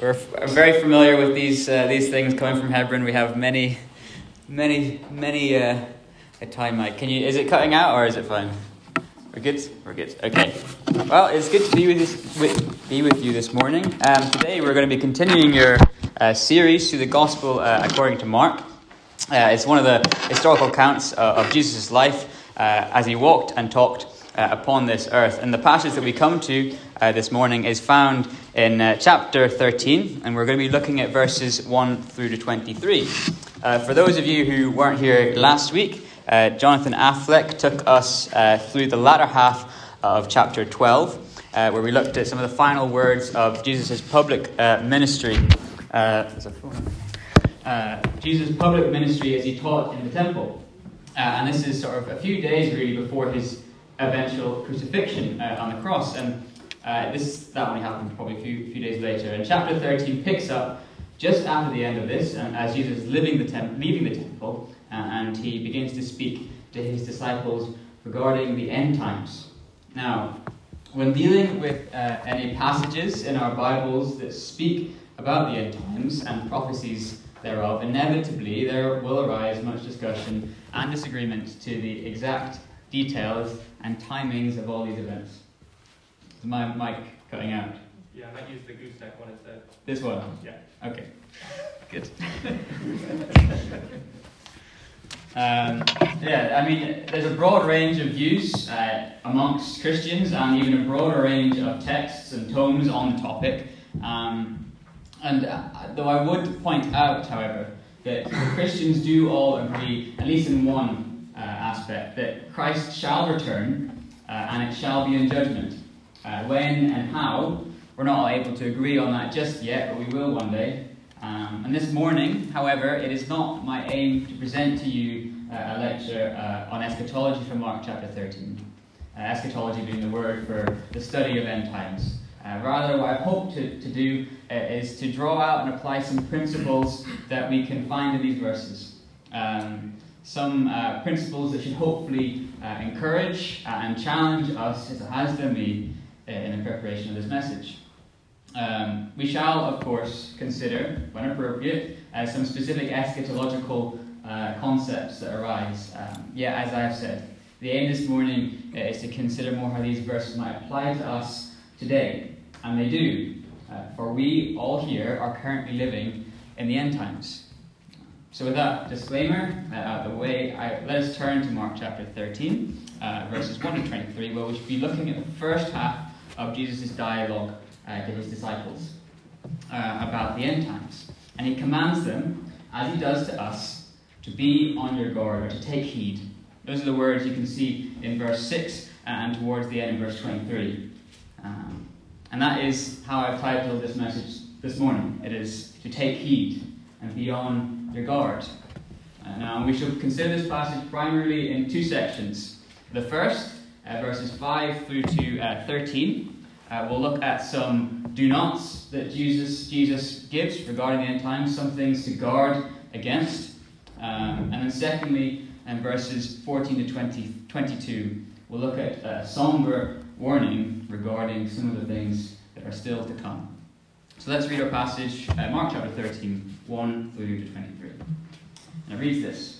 We're very familiar with these uh, these things coming from Hebron. We have many, many, many. Uh, a time, Mike. Can you? Is it cutting out or is it fine? We're good. We're good. Okay. Well, it's good to be with, this, with be with you this morning. Um, today we're going to be continuing your uh, series through the Gospel uh, according to Mark. Uh, it's one of the historical accounts uh, of Jesus' life uh, as he walked and talked uh, upon this earth. And the passage that we come to this morning is found in chapter 13, and we're going to be looking at verses 1 through to 23. for those of you who weren't here last week, uh, Jonathan Affleck took us uh, through the latter half of chapter 12, uh, where we looked at some of the final words of Jesus' public uh, ministry. Uh, uh, Jesus' public ministry as he taught in the temple. and this is sort of a few days really before his eventual crucifixion on the cross. And this that only happened probably a few, few days later. And chapter 13 picks up just after the end of this, as Jesus is leaving the, temp- leaving the temple uh, and he begins to speak to his disciples regarding the end times. Now, when dealing with uh, any passages in our Bibles that speak about the end times and prophecies thereof, inevitably there will arise much discussion and disagreement to the exact details and timings of all these events. Is my mic cutting out? Yeah, I might use the gooseneck one instead. This one? Yeah. Okay. Good. Um, yeah, I mean, there's a broad range of views uh, amongst Christians and even a broader range of texts and tomes on the topic. Um, and uh, though I would point out, however, that Christians do all agree, at least in one uh, aspect, that Christ shall return uh, and it shall be in judgment. Uh, when and how, we're not able to agree on that just yet, but we will one day. Um, and this morning, however, it is not my aim to present to you uh, a lecture uh, on eschatology from Mark chapter 13. Uh, eschatology being the word for the study of end times. Uh, rather, what I hope to, to do uh, is to draw out and apply some principles that we can find in these verses. Um, some uh, principles that should hopefully encourage and challenge us, as it has done me, in the preparation of this message. Um, we shall, of course, consider, when appropriate, uh, some specific eschatological uh, concepts that arise. Um, as I have said, the aim this morning uh, is to consider more how these verses might apply to us today. And they do, uh, for we all here are currently living in the end times. So, with that disclaimer uh, out of the way, I, let us turn to Mark chapter 13, uh, verses 1 to 23, where we should be looking at the first half of Jesus' dialogue uh, to his disciples uh, about the end times. And he commands them, as he does to us, to be on your guard or to take heed. Those are the words you can see in verse 6 and towards the end in verse 23. Um, and that is how I've titled this message this morning. It is to take heed and be on your guard. Uh, now, we shall consider this passage primarily in two sections. The first, uh, verses 5 through to uh, 13, uh, we'll look at some do nots that Jesus, Jesus gives regarding the end times, some things to guard against. Um, and then, secondly, in verses 14 to 20, 22, we'll look at a somber warning regarding some of the things that are still to come. So let's read our passage, uh, Mark chapter 13, 1 through to 23. And it reads this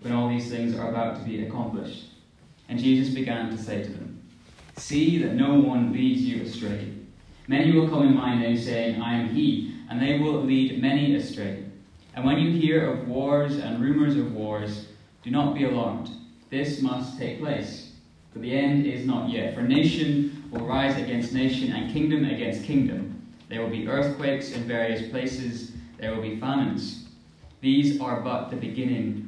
when all these things are about to be accomplished? And Jesus began to say to them, See that no one leads you astray. Many will come in my name, saying, I am he, and they will lead many astray. And when you hear of wars and rumors of wars, do not be alarmed. This must take place. But the end is not yet. For nation will rise against nation, and kingdom against kingdom. There will be earthquakes in various places, there will be famines. These are but the beginning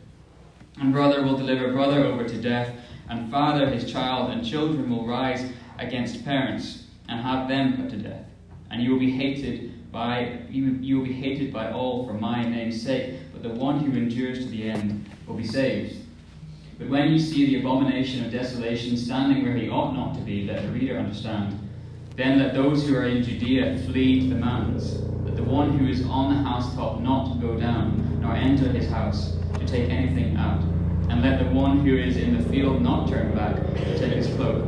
And brother will deliver brother over to death, and father his child, and children will rise against parents and have them put to death. And you will be hated by you, you will be hated by all for my name's sake, but the one who endures to the end will be saved. But when you see the abomination of desolation standing where he ought not to be, let the reader understand. Then let those who are in Judea flee to the mountains. Let the one who is on the housetop not go down, nor enter his house to take anything out. And let the one who is in the field not turn back to take his cloak.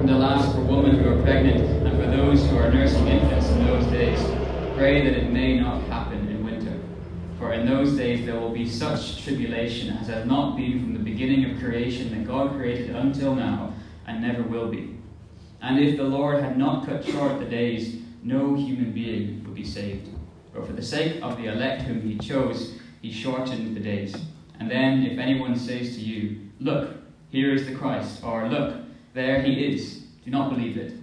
And alas, for women who are pregnant, and for those who are nursing infants in those days, pray that it may not happen in winter. For in those days there will be such tribulation as has not been from the beginning of creation that God created until now, and never will be. And if the Lord had not cut short the days, no human being would be saved. But for the sake of the elect whom he chose, he shortened the days. And then, if anyone says to you, Look, here is the Christ, or Look, there he is, do not believe it.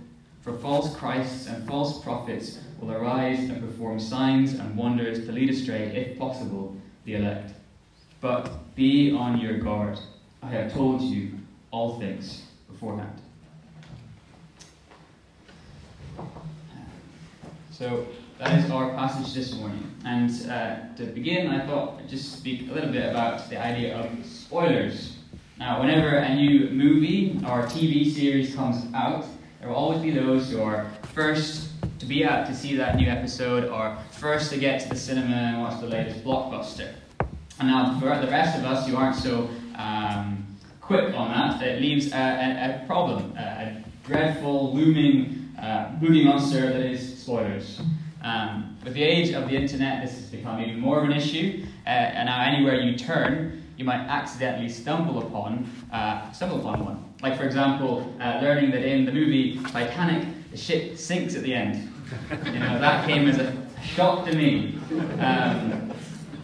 For false Christs and false prophets will arise and perform signs and wonders to lead astray, if possible, the elect. But be on your guard. I have told you all things beforehand. So that is our passage this morning. And uh, to begin, I thought I'd just speak a little bit about the idea of spoilers. Now, whenever a new movie or TV series comes out, there will always be those who are first to be out to see that new episode or first to get to the cinema and watch the latest blockbuster. And now, for the rest of us who aren't so um, quick on that, it leaves a, a, a problem, a, a, dreadful, looming uh, monster that is spoilers. Um, with the age of the internet, this has become even more of an issue, uh, and now anywhere you turn, you might accidentally stumble upon uh, stumble upon one. Like, for example, uh, learning that in the movie Titanic, the ship sinks at the end. You know, that came as a shock to me. Um,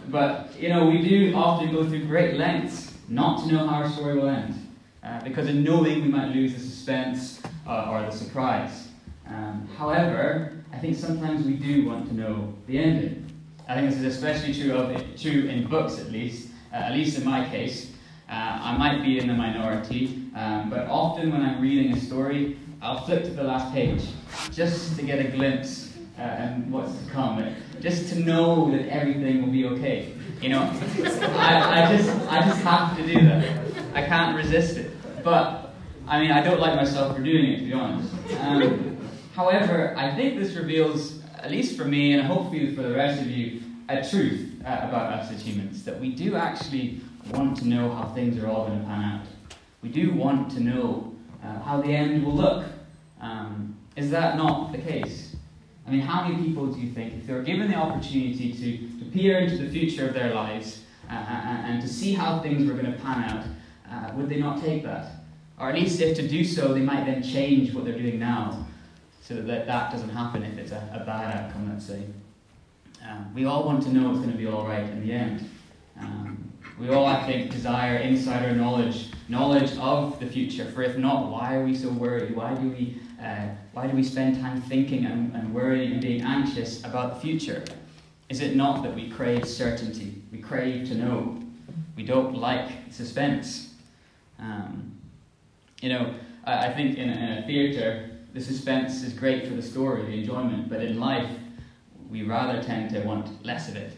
but, you know, we do often go through great lengths not to know how our story will end. Uh, because in knowing we might lose the suspense uh, or the surprise. Um, however, I think sometimes we do want to know the ending. I think this is especially true of true in books, at least. Uh, at least in my case, uh, I might be in the minority, um, but often when I'm reading a story, I'll flip to the last page just to get a glimpse uh, and what's to come, just to know that everything will be okay. You know, I, I just I just have to do that. I can't resist it. But I mean, I don't like myself for doing it, to be honest. Um, however, I think this reveals, at least for me, and hopefully for the rest of you, a truth uh, about us as humans that we do actually want to know how things are all going to pan out. We do want to know uh, how the end will look. Um, is that not the case? I mean, how many people do you think, if they were given the opportunity to, to peer into the future of their lives uh, and, and, to see how things were going to pan out, uh, would they not take that? Or at least, if to do so, they might then change what they're doing now so that that doesn't happen if it's a, a bad outcome, let's say. Um, we all want to know it's going to be all right in the end. Um, we all, I think, desire insider knowledge, knowledge of the future. For if not, why are we so worried? Why do we, uh, why do we spend time thinking and, and worrying and being anxious about the future? Is it not that we crave certainty? We crave to know. We don't like suspense. Um, you know, I, I think in a, in a theatre, the suspense is great for the story, the enjoyment, but in life, we rather tend to want less of it.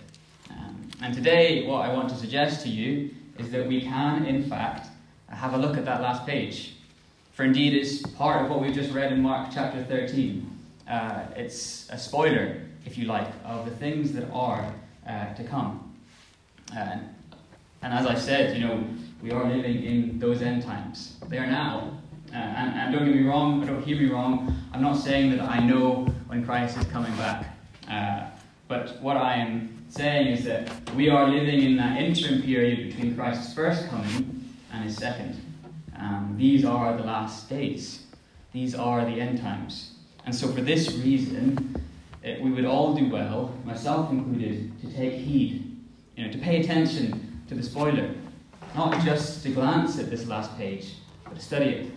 Um, and today, what I want to suggest to you is that we can, in fact, have a look at that last page. For indeed, it's part of what we've just read in Mark chapter 13. Uh, it's a spoiler, if you like, of the things that are uh, to come. Uh, and as I said, you know, we are living in those end times. They are now. Uh, and, and, don't get me wrong, don't hear me wrong, I'm not saying that I know when Christ is coming back. Uh, but what I am saying is that we are living in that interim period between Christ's first coming and his second. Um, these are the last days. These are the end times. And so, for this reason, it, we would all do well, myself included, to take heed, you know, to pay attention to the spoiler, not just to glance at this last page, but to study it.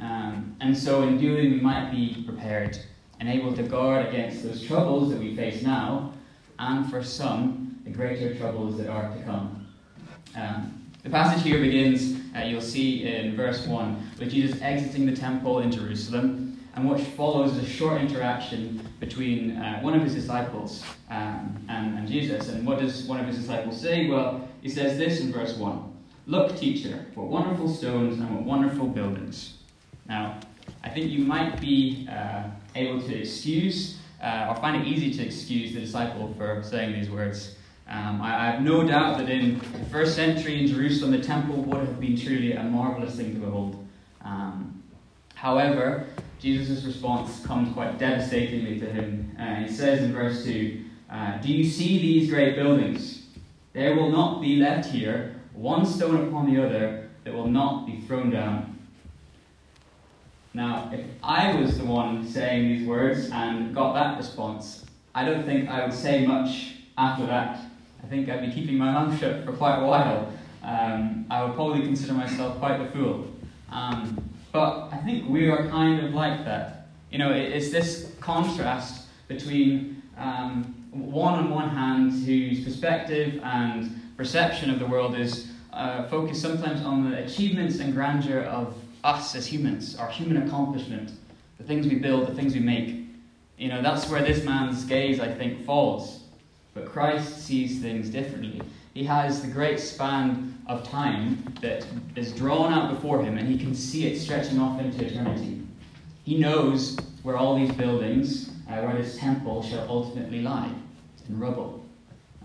Um, and so, in doing, we might be prepared and able to guard against those troubles that we face now, and for some, the greater troubles that are to come. Um, the passage here begins, uh, you'll see in verse 1, with Jesus exiting the temple in Jerusalem, and what follows is a short interaction between uh, one of his disciples um, and, and Jesus. And what does one of his disciples say? Well, he says this in verse 1 Look, teacher, what wonderful stones and what wonderful buildings. Now, I think you might be uh, able to excuse uh, or find it easy to excuse the disciple for saying these words. Um, I, I, have no doubt that in the first century in Jerusalem, the temple would have been truly a marvelous thing to behold. Um, however, Jesus' response comes quite devastatingly to him. Uh, he says in verse 2 uh, Do you see these great buildings? There will not be left here one stone upon the other that will not be thrown down. Now, if I was the one saying these words and got that response, I don't think I would say much after that. I think I'd be keeping my mouth shut for quite a while. Um, I would probably consider myself quite the fool. Um, but I think we are kind of like that. You know, it's this contrast between um, one on one hand whose perspective and perception of the world is uh, focused sometimes on the achievements and grandeur of us as humans, our human accomplishment, the things we build, the things we make. You know, that's where this man's gaze, I think, falls. But Christ sees things differently. He has the great span of time that is drawn out before him, and he can see it stretching off into eternity. He knows where all these buildings, uh, where this temple shall ultimately lie in rubble.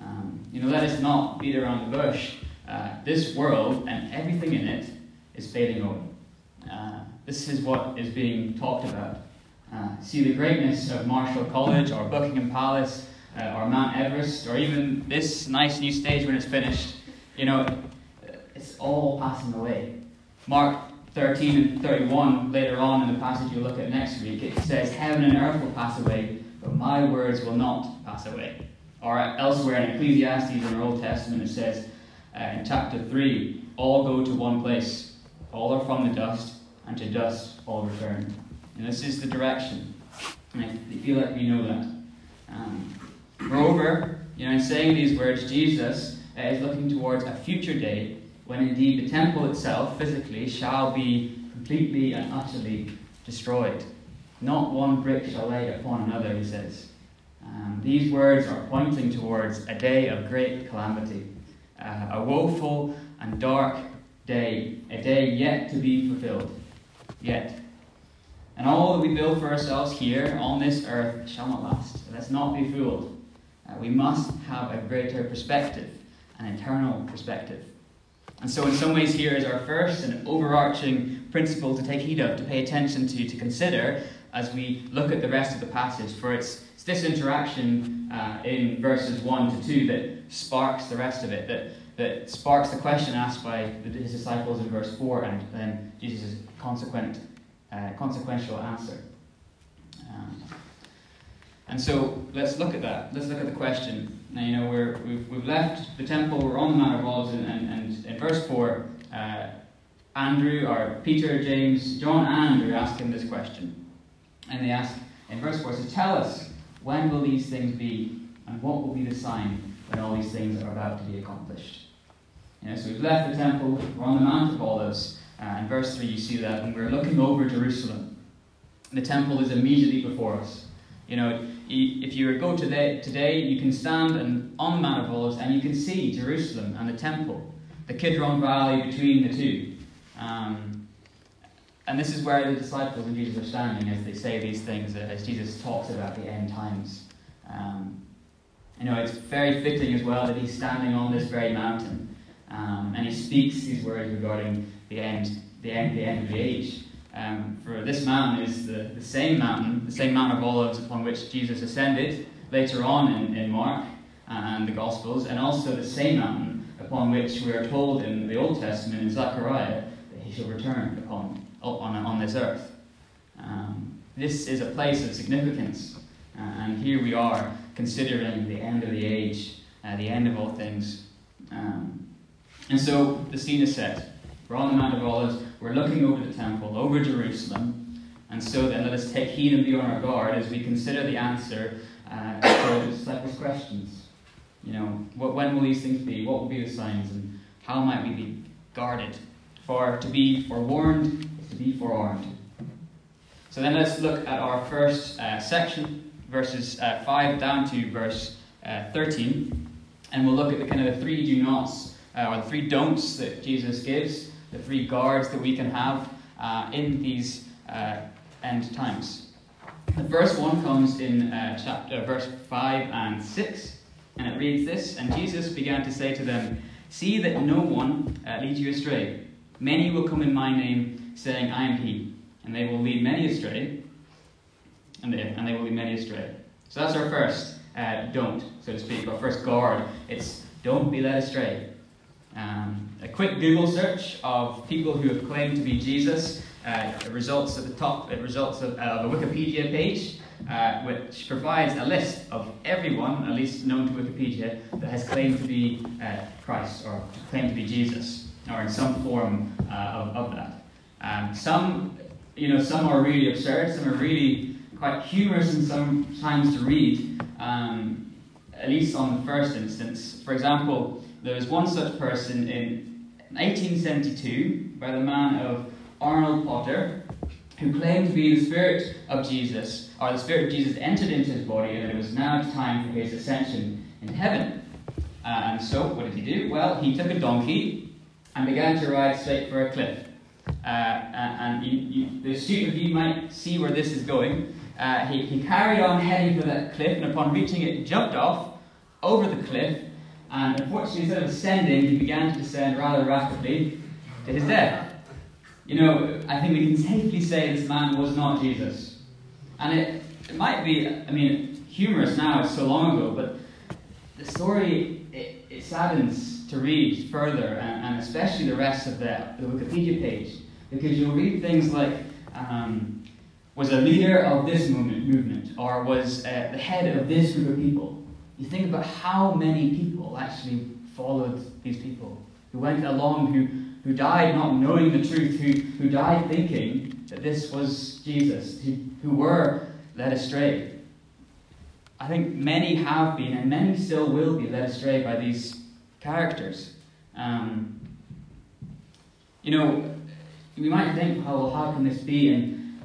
Um, you know, let us not beat around the bush. Uh, this world and everything in it is fading away. Uh, this is what is being talked about. Uh, see the greatness of Marischal College or Buckingham Palace uh, or Mount Everest or even this nice new stage when it's finished. You know, it's all passing away. Mark 13 and 31, later on in the passage you'll look at next week, it says, Heaven and earth will pass away, but my words will not pass away. Or elsewhere in Ecclesiastes in the Old Testament, it says uh, in chapter 3, all go to one place all are from the dust, and to dust all return. And this is the direction. And I feel like we know that. Um, moreover, you know, in saying these words, Jesus uh, is looking towards a future day when indeed the temple itself, physically, shall be completely and utterly destroyed. Not one brick shall lay upon another, he says. Um, these words are pointing towards a day of great calamity, uh, a woeful and dark day, a day yet to be fulfilled. Yet. And all that we build for ourselves here on this earth shall not last. Let's not be fooled. Uh, we must have a greater perspective, an eternal perspective. And so, in some ways, here is our first and overarching principle to take heed of, to pay attention to, to consider as we look at the rest of the passage. For it's, it's this interaction uh, in verses 1 to 2 that sparks the rest of it, that that sparks the question asked by his disciples in verse 4 and then Jesus' consequent, uh, consequential answer. Um, and so let's look at that. Let's look at the question. Now, you know, we're, we've, we've left the temple, we're on the Mount of Olives, and, and, and in verse 4, uh, Andrew, or Peter, James, John, and Andrew ask him this question. And they ask in verse 4, so tell us, when will these things be, and what will be the sign when all these things are about to be accomplished. You know, so we've left the temple, we're on the Mount of Olives. Uh, in verse 3, you see that, and we're looking over Jerusalem. The temple is immediately before us. You know, if you go today, today, you can stand and, on the Mount of Olives and you can see Jerusalem and the temple, the Kidron Valley between the two. Um, and this is where the disciples and Jesus are standing as they say these things, as Jesus talks about the end times. Um, you know, it's very fitting as well that he's standing on this very mountain um, and he speaks these words regarding the end, the end, the end of the age. Um, for this mountain is the, the same mountain, the same Mount of Olives upon which Jesus ascended later on in, in Mark and the Gospels, and also the same mountain upon which we are told in the Old Testament in Zechariah that he shall return upon on, on this earth. Um, This is a place of significance. Uh, and here we are considering the end of the age, uh, the end of all things. Um, and so the scene is set. We're on the Mount of Olives, we're looking over the temple, over Jerusalem. And so then let us take heed and be on our guard as we consider the answer uh, to disciples' questions. You know, what, when will these things be? What will be the signs? And how might we be guarded? For to be forewarned is to be forearmed. So then let's look at our first uh, section, verses uh, 5 down to verse uh, 13. And we'll look at the kind of the three do nots, uh, or the three don'ts that Jesus gives, the three guards that we can have uh, in these uh, end times. The first one comes in chapter, verse 5 and 6. And it reads this And Jesus began to say to them, See that no one uh, leads you astray. Many will come in my name, saying, I am he. And they will lead many astray. And they, and they will lead many astray. So that's our first uh, don't, so to speak, our first guard. It's don't be led astray. Um, a quick Google search of people who have claimed to be Jesus uh, results at the top. It results of, uh, a Wikipedia page uh, which provides a list of everyone, at least known to Wikipedia, that has claimed to be uh, Christ or claimed to be Jesus, or in some form uh, of, of that. Um, some, you know, some are really absurd. Some are really quite humorous and sometimes to read. Um, at least on the first instance. For example, there was one such person in 1872 by the man of Arnold Potter, who claimed to be the spirit of Jesus, or the spirit of Jesus entered into his body, and that it was now time for his ascension into heaven. Uh, and so, what did he do? Well, he took a donkey and began to ride straight for a cliff. Uh, and the student of you might see where this is going. Uh, he, he carried on heading for that cliff, and upon reaching it, jumped off over the cliff. And unfortunately, instead of ascending, he began to descend rather rapidly to his death. You know, I think we can safely say this man was not Jesus. And it, it might be, I mean, humorous now, it's so long ago, but the story, it, it saddens to read further, and, and, especially the rest of the, the Wikipedia page, because you'll read things like, um, was a leader of this movement, movement or was uh, the head of this group of people. You think about how many people actually followed these people, who went along, who who died not knowing the truth, who, who died thinking that this was Jesus, who, who were led astray. I think many have been, and many still will be led astray by these characters. Um, you know, we might think, oh, well, how can this be? And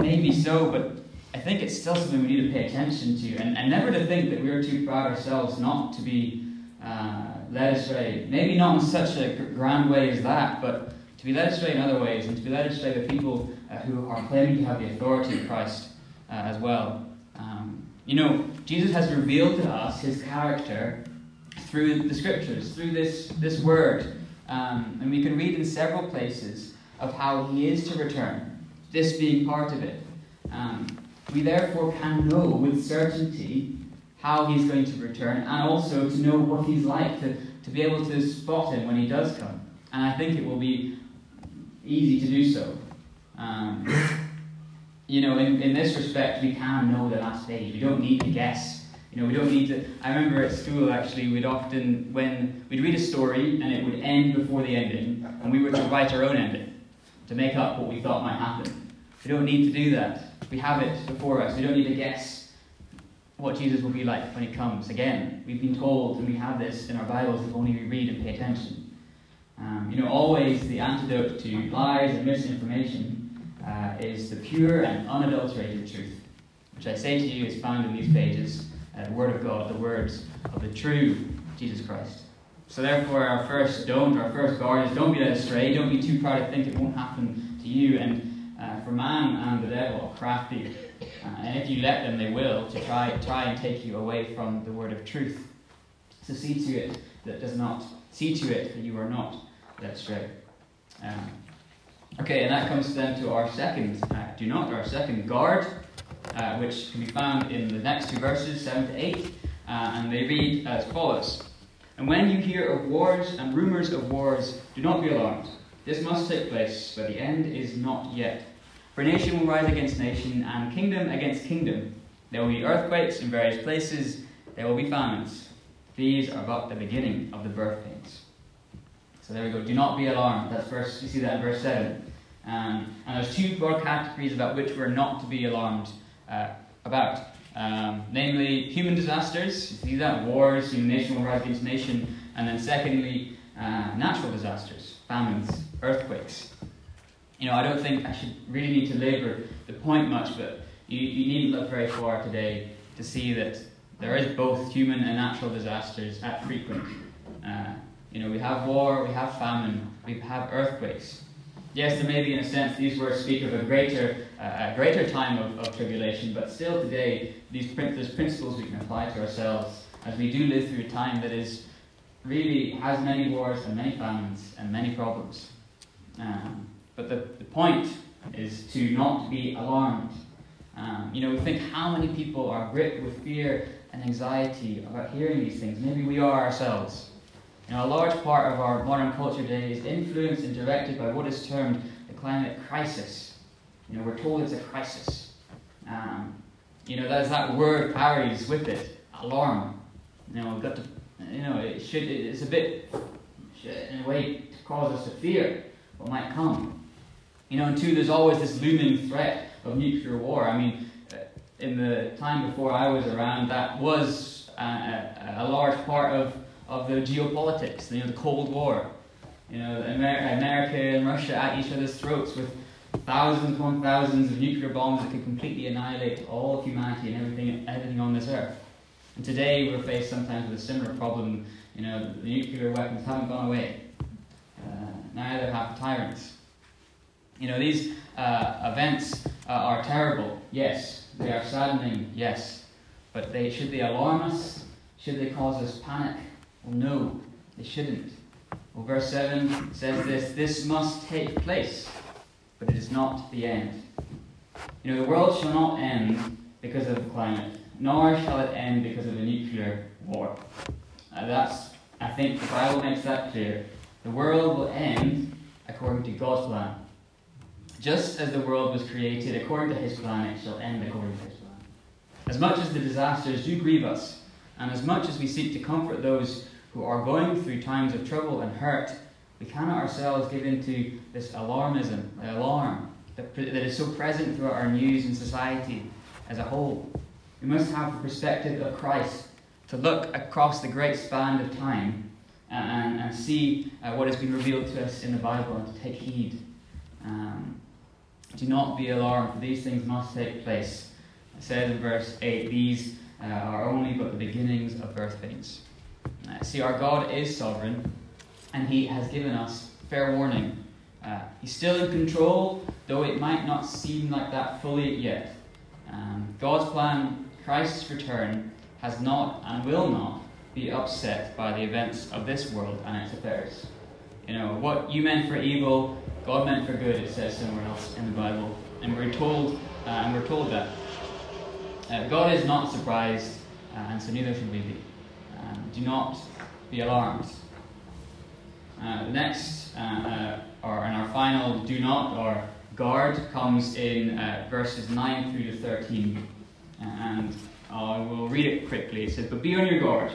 maybe so, but I think it's still something we need to pay attention to, and, and never to think that we're too proud ourselves not to be. Uh, led astray. Maybe not in such a grand way as that, but to be led astray in other ways, and to be led astray by people uh, who are claiming to have the authority of Christ uh, as well. Um, you know, Jesus has revealed to us his character through the scriptures, through this, this word. Um, and we can read in several places of how he is to return, this being part of it. Um, we therefore can know with certainty how he's going to return, and also to know what he's like, to, to be able to spot him when he does come. And I think it will be easy to do so. Um, you know, in, in this respect, we can know the last stage. We don't need to guess. You know, we don't need to. I remember at school actually, we'd often, when we'd read a story and it would end before the ending, and we were to write our own ending to make up what we thought might happen. We don't need to do that. We have it before us. We don't need to guess what Jesus will be like when he comes again. We've been told, and we have this in our Bibles if only we read and pay attention. Um, you know, always the antidote to lies and misinformation uh, is the pure and unadulterated truth, which I say to you is found in these pages, uh, the Word of God, the words of the true Jesus Christ. So therefore, our first don't, our first guard is don't be led astray. Don't be too proud to think it won't happen to you. And uh, for man and the devil, are crafty uh, and if you let them, they will, to try, try and take you away from the word of truth. So see to it that does not, see to it that you are not led astray. Um, okay, and that comes then to our second uh, do not, our second guard, uh, which can be found in the next two verses, 7 to 8, uh, and they read as follows. And when you hear of wars and rumors of wars, do not be alarmed. This must take place, but the end is not yet. For nation will rise against nation, and kingdom against kingdom. There will be earthquakes in various places, there will be famines. These are but the beginning of the birth pains. So there we go. Do not be alarmed. That's verse. You see that in verse seven. Um, and there's two broad categories about which we're not to be alarmed uh, about. Um, namely, human disasters. You see that wars, nation will rise against nation, and then secondly, uh, natural disasters, famines, earthquakes. You know, I don't think I should really need to labour the point much, but you, you needn't look very far today to see that there is both human and natural disasters at frequent. Uh, you know, we have war, we have famine, we have earthquakes. Yes, there may be, in a sense, these words speak of a greater, uh, a greater time of, of tribulation, but still today, these there's principles we can apply to ourselves as we do live through a time that is really has many wars and many famines and many problems. Um, but the, the point is to not be alarmed. Um, you know, we think how many people are gripped with fear and anxiety about hearing these things. Maybe we are ourselves. You know, a large part of our modern culture today is influenced and directed by what is termed the climate crisis. You know, we're told it's a crisis. Um, you know, as that word carries with it, alarm. You know, we've got to, you know, it should, it's a bit, in a way, to cause us to fear what might come. You know, and two, there's always this looming threat of nuclear war. I mean, uh, in the time before I was around, that was a, a, a large part of of the geopolitics, you know, the Cold War. You know, Amer- America and Russia at each other's throats with thousands upon thousands of nuclear bombs that could completely annihilate all of humanity and everything, everything on this earth. And today we're faced sometimes with a similar problem. You know, the nuclear weapons haven't gone away. Uh, neither have tyrants. You know, these uh, events uh, are terrible, yes. They are saddening, yes. But they should they alarm us? Should they cause us panic? Well, no, they shouldn't. Well, verse 7 says this this must take place, but it is not the end. You know, the world shall not end because of the climate, nor shall it end because of a nuclear war. Uh, that's, I think, the Bible makes that clear. The world will end according to God's plan. Just as the world was created according to His plan, it shall end according to His plan. As much as the disasters do grieve us, and as much as we seek to comfort those who are going through times of trouble and hurt, we cannot ourselves give into this alarmism, the alarm that, that is so present throughout our news and society as a whole. We must have the perspective of Christ to look across the great span of time and, and see uh, what has been revealed to us in the Bible and to take heed. Um, do not be alarmed, for these things must take place. It in verse 8, these uh, are only but the beginnings of birth pains. Uh, see, our God is sovereign, and He has given us fair warning. Uh, he's still in control, though it might not seem like that fully yet. Um, God's plan, Christ's return, has not and will not be upset by the events of this world and its affairs. You know, what you meant for evil, God meant for good, it says somewhere else in the Bible. And we're told, uh, and we're told that. Uh, God is not surprised, uh, and so neither should we be. Um, do not be alarmed. Uh, next, uh, uh, or in our final do not or guard, comes in verses 9 through to 13. And I will read it quickly. It says, But be on your guard,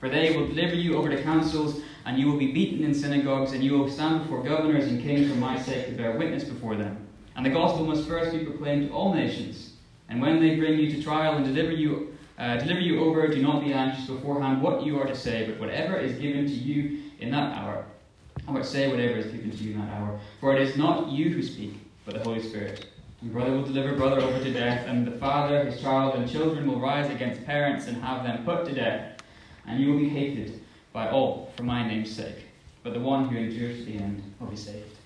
for they will deliver you over to councils, and you will be beaten in synagogues, and you will stand before governors and kings for my sake to bear witness before them. And the gospel must first be proclaimed to all nations. And when they bring you to trial and deliver you uh, deliver you over, do not be anxious beforehand what you are to say, but whatever is given to you in that hour, I or say whatever is given to you in that hour. For it is not you who speak, but the Holy Spirit. And brother will deliver brother over to death, and the father his child, and children will rise against parents and have them put to death. And you will be hated by all for my name's sake. But the one who endures to the end will be saved.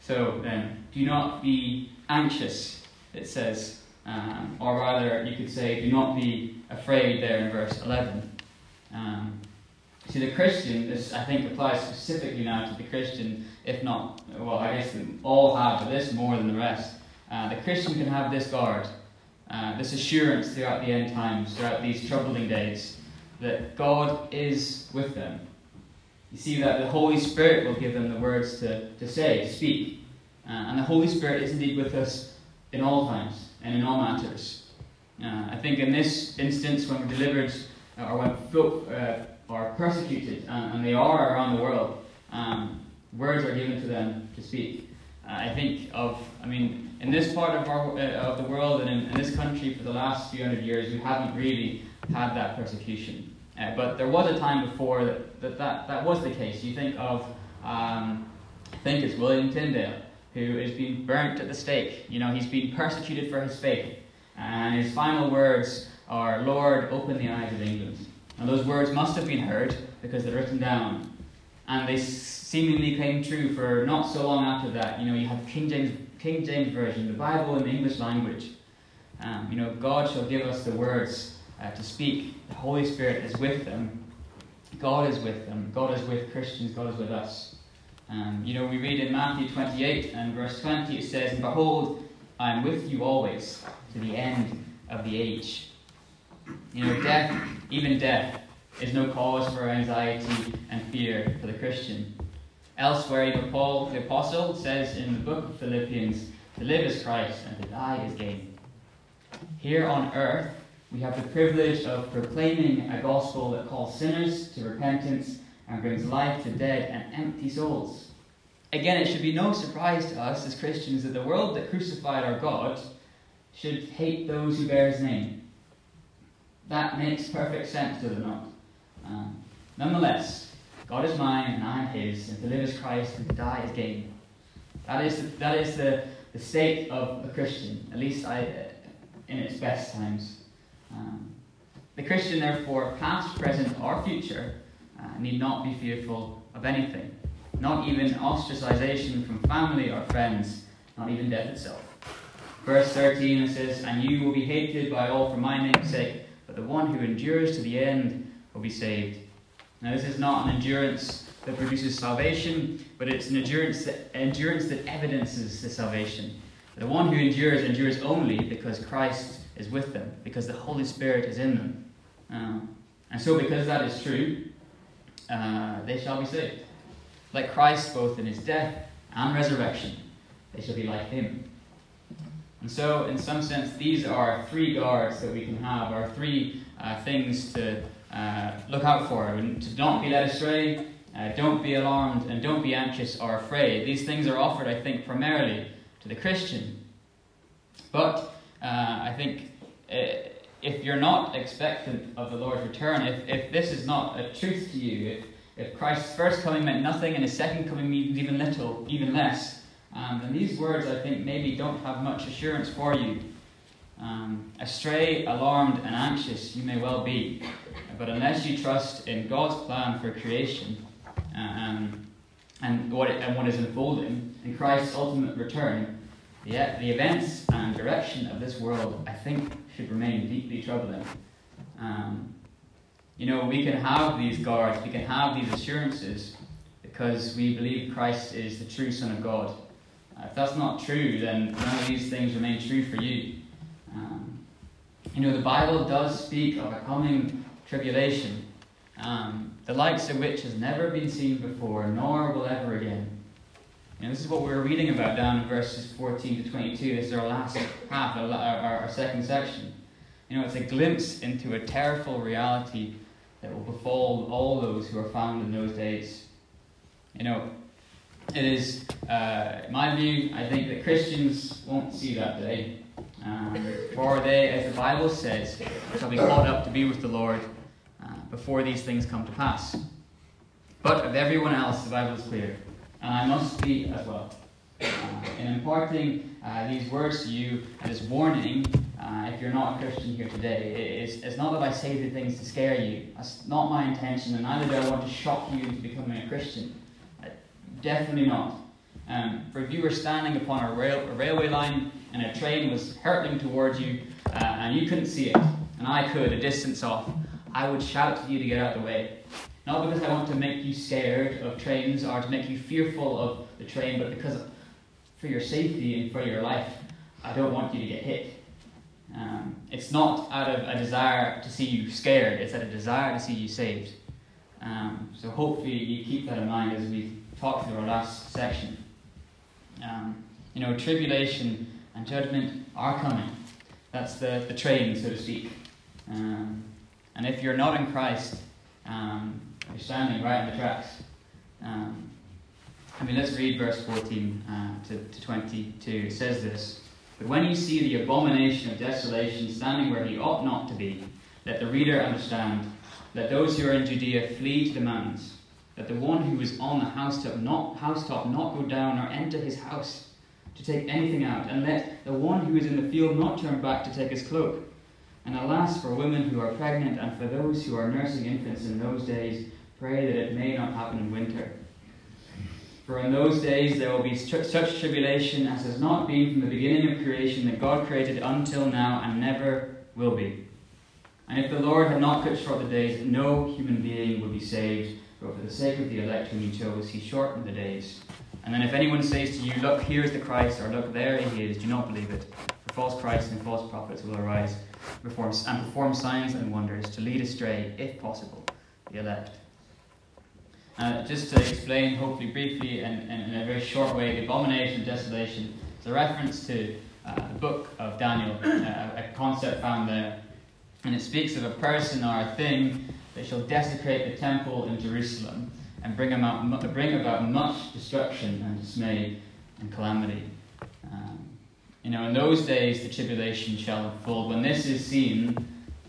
So then, do not be anxious, it says um, or rather, you could say, do not be afraid there in verse 11. Um, see, the Christian, this I think applies specifically now to the Christian, if not, well, I guess all have, this more than the rest. Uh, the Christian can have this guard, uh, this assurance throughout the end times, throughout these troubling days, that God is with them. You see that the Holy Spirit will give them the words to, to say, to speak. Uh, and the Holy Spirit is indeed with us in all times and in all matters. Uh, I think in this instance, when we're delivered uh, or when folk uh, are persecuted, and, and, they are around the world, um, words are given to them to speak. Uh, I think of, I mean, in this part of, our, uh, of the world and in, in, this country for the last few hundred years, we haven't really had that persecution. Uh, but there was a time before that that, that, that was the case. You think of, um, I think it's William Tyndale, who is being burnt at the stake. You know, he's being persecuted for his faith. And his final words are, Lord, open the eyes of England. And those words must have been heard because they're written down. And they seemingly came true for not so long after that. You know, you have King James, King James Version, the Bible in the English language. Um, you know, God shall give us the words uh, to speak. The Holy Spirit is with them. God is with them. God is with Christians. God is with us. Um, you know, we read in Matthew 28 and verse 20, it says, And behold, I am with you always to the end of the age. You know, death, even death, is no cause for anxiety and fear for the Christian. Elsewhere, even Paul the Apostle says in the book of Philippians, to live is Christ and to die is gain. Here on earth, we have the privilege of proclaiming a gospel that calls sinners to repentance and brings life to dead and empty souls. Again, it should be no surprise to us as Christians that the world that crucified our God should hate those who bear his name. That makes perfect sense, does it not? Um, nonetheless, God is mine and I am his, and to live as Christ and to die is gain. That is, the, that is the, the state of a Christian, at least I, in its best times. Um, the Christian, therefore, past, present, or future, uh, need not be fearful of anything, not even ostracization from family or friends, not even death itself. Verse 13 it says, And you will be hated by all for my name's sake, but the one who endures to the end will be saved. Now, this is not an endurance that produces salvation, but it's an endurance that, endurance that evidences the salvation. The one who endures, endures only because Christ is with them, because the Holy Spirit is in them. Uh, and so, because that is true, uh, they shall be saved. Like Christ, both in his death and resurrection, they shall be like him. And so, in some sense, these are three guards that we can have, or three uh, things to uh, look out for, and to not be led astray, uh, don't be alarmed, and don't be anxious or afraid. These things are offered, I think, primarily to the Christian. But uh, I think uh, if you're not expectant of the Lord's return, if, if this is not a truth to you, if, if Christ's first coming meant nothing and his second coming means even little, even less, um, then these words, I think, maybe don't have much assurance for you. Um, astray, alarmed, and anxious you may well be, but unless you trust in God's plan for creation um, and, what it, and what is unfolding, in Christ's ultimate return, the, the events and direction of this world, I think, should remain deeply troubling. Um, you know, we can have these guards, we can have these assurances because we believe Christ is the true Son of God. Uh, if that's not true, then none of these things remain true for you. Um, you know, the Bible does speak of a coming tribulation, um, the likes of which has never been seen before, nor will ever again. Know, this is what we were reading about down in verses 14 to 22. This is our last half, our, our, our second section. You know, it's a glimpse into a terrible reality that will befall all those who are found in those days. You know, it is, uh, my view, I think that Christians won't see that day. Um, for they, as the Bible says, shall be caught up to be with the Lord uh, before these things come to pass. But of everyone else, the Bible is clear and I must be as well. Uh, in imparting uh, these words to you this warning, uh, if you're not a Christian here today, it's, it's not that I say the things to scare you. That's not my intention, and neither do I want to shock you into becoming a Christian. Definitely not. Um, for if you were standing upon a, rail, a, railway line and a train was hurtling towards you uh, and you couldn't see it, and I could a distance off, I would shout to you to get out of the way. Not because I want to make you scared of trains or to make you fearful of the train, but because for your safety and for your life, I don't want you to get hit. Um, it's not out of a desire to see you scared, it's out of a desire to see you saved. Um, so hopefully you keep that in mind as we talk through our last section. Um, You know, tribulation and judgment are coming. That's the, the train, so to speak. Um, and if you're not in Christ, um, you're standing right in the tracks. Um, I mean, let's read verse 14 uh, to, to 22. It says this But when you see the abomination of desolation standing where he ought not to be, let the reader understand. Let those who are in Judea flee to the mountains. Let the one who is on the housetop not, housetop not go down or enter his house to take anything out. And let the one who is in the field not turn back to take his cloak. And alas, for women who are pregnant and for those who are nursing infants in those days, pray that it may not happen in winter. For in those days there will be such tribulation as has not been from the beginning of creation that God created until now and never will be. And if the Lord had not cut short the days, no human being would be saved, but for the sake of the elect whom he chose, he shortened the days. And then if anyone says to you, Look, here is the Christ, or Look, there he is, do not believe it. For false Christs and false prophets will arise and perform signs and wonders to lead astray, if possible, the elect. Uh, just to explain, hopefully briefly and, in a very short way, the abomination of desolation is a reference to uh, the book of Daniel, uh, a concept found there. And it speaks of a person or a thing that shall desecrate the temple in Jerusalem and bring about, bring about much destruction and dismay and calamity. Um, you know, in those days the tribulation shall unfold. When this is seen,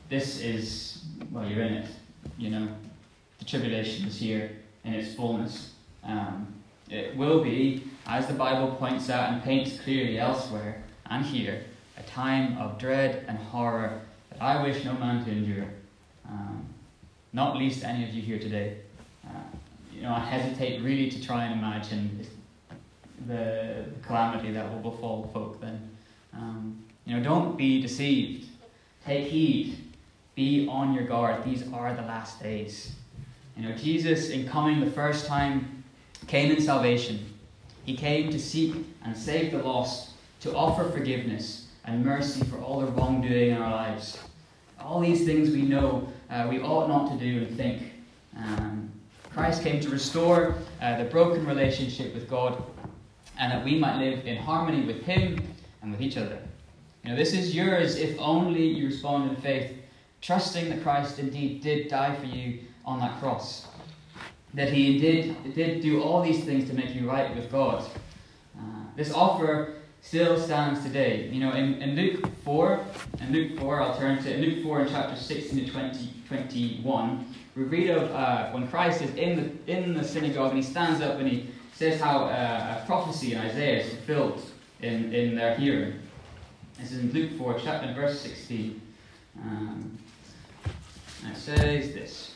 this is, well, you're in it. You know, the tribulation is here in its fullness. Um, it will be, as the Bible points out and paints clearly elsewhere and here, a time of dread and horror that I wish no man to endure. Um, not least any of you here today. Uh, you know, I hesitate really to try and imagine the, the calamity that will befall folk then. Um, you know, don't be deceived. Take heed. Be on your guard. These are the last days. You know, Jesus, in coming the first time, came in salvation. He came to seek and save the lost, to offer forgiveness and mercy for all the wrongdoing in our lives. All these things we know uh, we ought not to do and think. Um, Christ came to restore uh, the broken relationship with God and that we might live in harmony with Him and with each other. You know, this is yours if only you respond in faith, trusting that Christ indeed did die for you on that cross. That he did, did do all these things to make you right with God. Uh, this offer still stands today. You know, in, in Luke 4, in Luke 4, I'll turn to Luke 4 in chapter 16 to 20, 21, we read of uh, when Christ is in the, in the synagogue and he stands up and he says how uh, a prophecy in Isaiah is fulfilled in, in their hearing. This is in Luke 4, chapter verse 16. Um, it says this.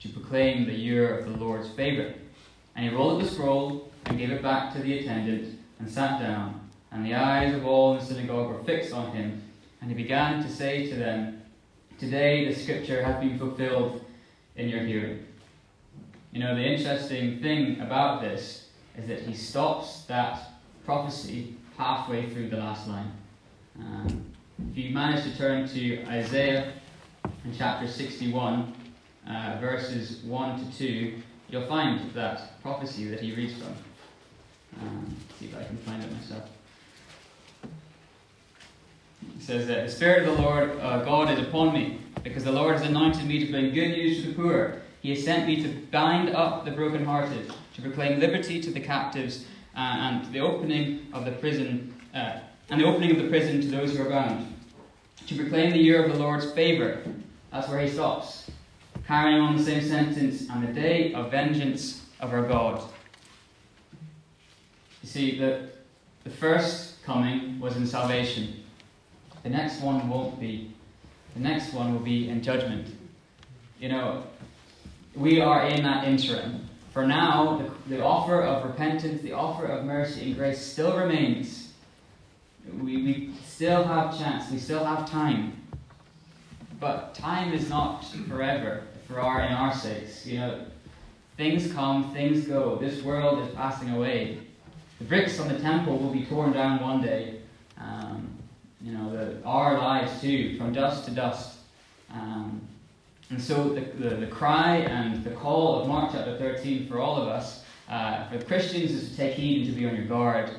to proclaim the year of the Lord's favour. And he rolled up the scroll and gave it back to the attendant and sat down. And the eyes of all in the synagogue were fixed on him. And he began to say to them, Today the scripture has been fulfilled in your hearing. You know, the interesting thing about this is that he stops that prophecy halfway through the last line. Um, if you manage to turn to Isaiah in chapter 61, uh, verses 1 to 2, you'll find that prophecy that he reads from. Um, see if I can find it myself. It says that the Spirit of the Lord uh, God is upon me, because the Lord has anointed me to bring good news to the poor. He has sent me to bind up the brokenhearted, to proclaim liberty to the captives, uh, and the opening of the prison, uh, and the opening of the prison to those who are bound, to proclaim the year of the Lord's favour. That's where he stops carrying on the same sentence, and the day of vengeance of our God. You see, the, the first coming was in salvation. The next one won't be. The next one will be in judgment. You know, we are in that interim. For now, the, the offer of repentance, the offer of mercy and grace still remains. we, we still have chance, we still have time. But time is not forever for our in our sakes. You know, things come, things go. This world is passing away. The bricks on the temple will be torn down one day. Um, you know, the, our lives too, from dust to dust. Um, and so the, the, the, cry and the call of Mark chapter 13 for all of us, uh, for the Christians, is to take heed and to be on your guard,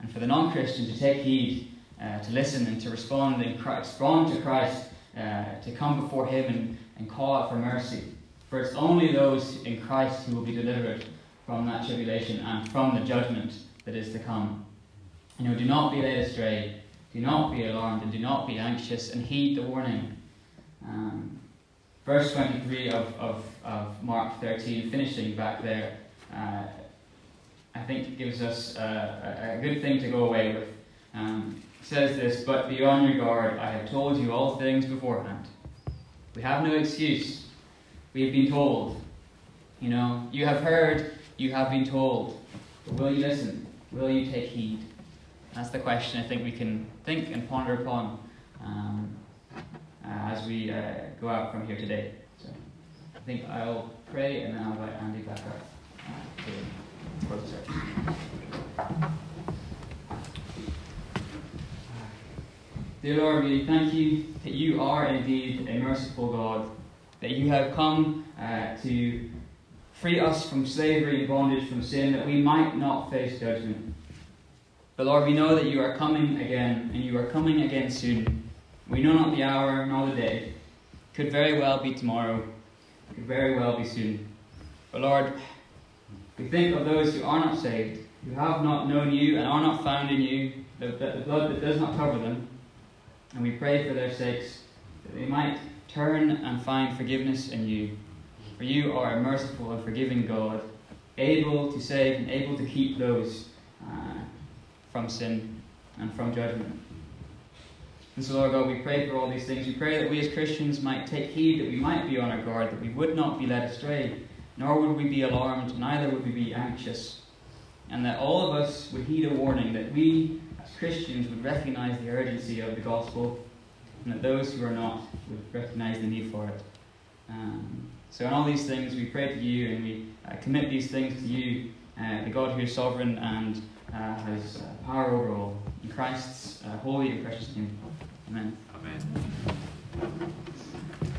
and for the non Christian to take heed, uh, to listen and to respond, and respond to Christ, uh, to come before Him and, and call out for mercy. For it's only those in Christ who will be delivered from that tribulation and from the judgment that is to come. You know, do not be led astray, do not be alarmed, and do not be anxious, and heed the warning. Um, verse 23 of, of, of Mark 13, finishing back there, uh, I think gives us a, a, good thing to go away with. Um, says this, but be on your guard. I have told you all things beforehand. We have no excuse. We have been told. You know, you have heard, you have been told. But will you listen? Will you take heed? That's the question I think we can think and ponder upon um, uh, as we uh, go out from here today. So I think I'll pray and then I'll invite Andy back up uh, to close the Dear Lord, we thank you that you are indeed a merciful God, that you have come uh, to free us from slavery and bondage from sin, that we might not face judgment. But Lord, we know that you are coming again, and you are coming again soon. We know not the hour nor the day. Could very well be tomorrow, could very well be soon. But Lord, we think of those who are not saved, who have not known you and are not found in you, the, the blood that does not cover them. And we pray for their sakes that they might turn and find forgiveness in you. For you are a merciful and forgiving God, able to save and able to keep those uh, from sin and from judgment. And so, Lord God, we pray for all these things. We pray that we as Christians might take heed, that we might be on our guard, that we would not be led astray, nor would we be alarmed, neither would we be anxious. And that all of us would heed a warning, that we Christians would recognize the urgency of the gospel, and that those who are not would recognize the need for it. Um, so, in all these things, we pray to you and we uh, commit these things to you, uh, the God who is sovereign and uh, has uh, power over all. In Christ's uh, holy and precious name. Amen. Amen.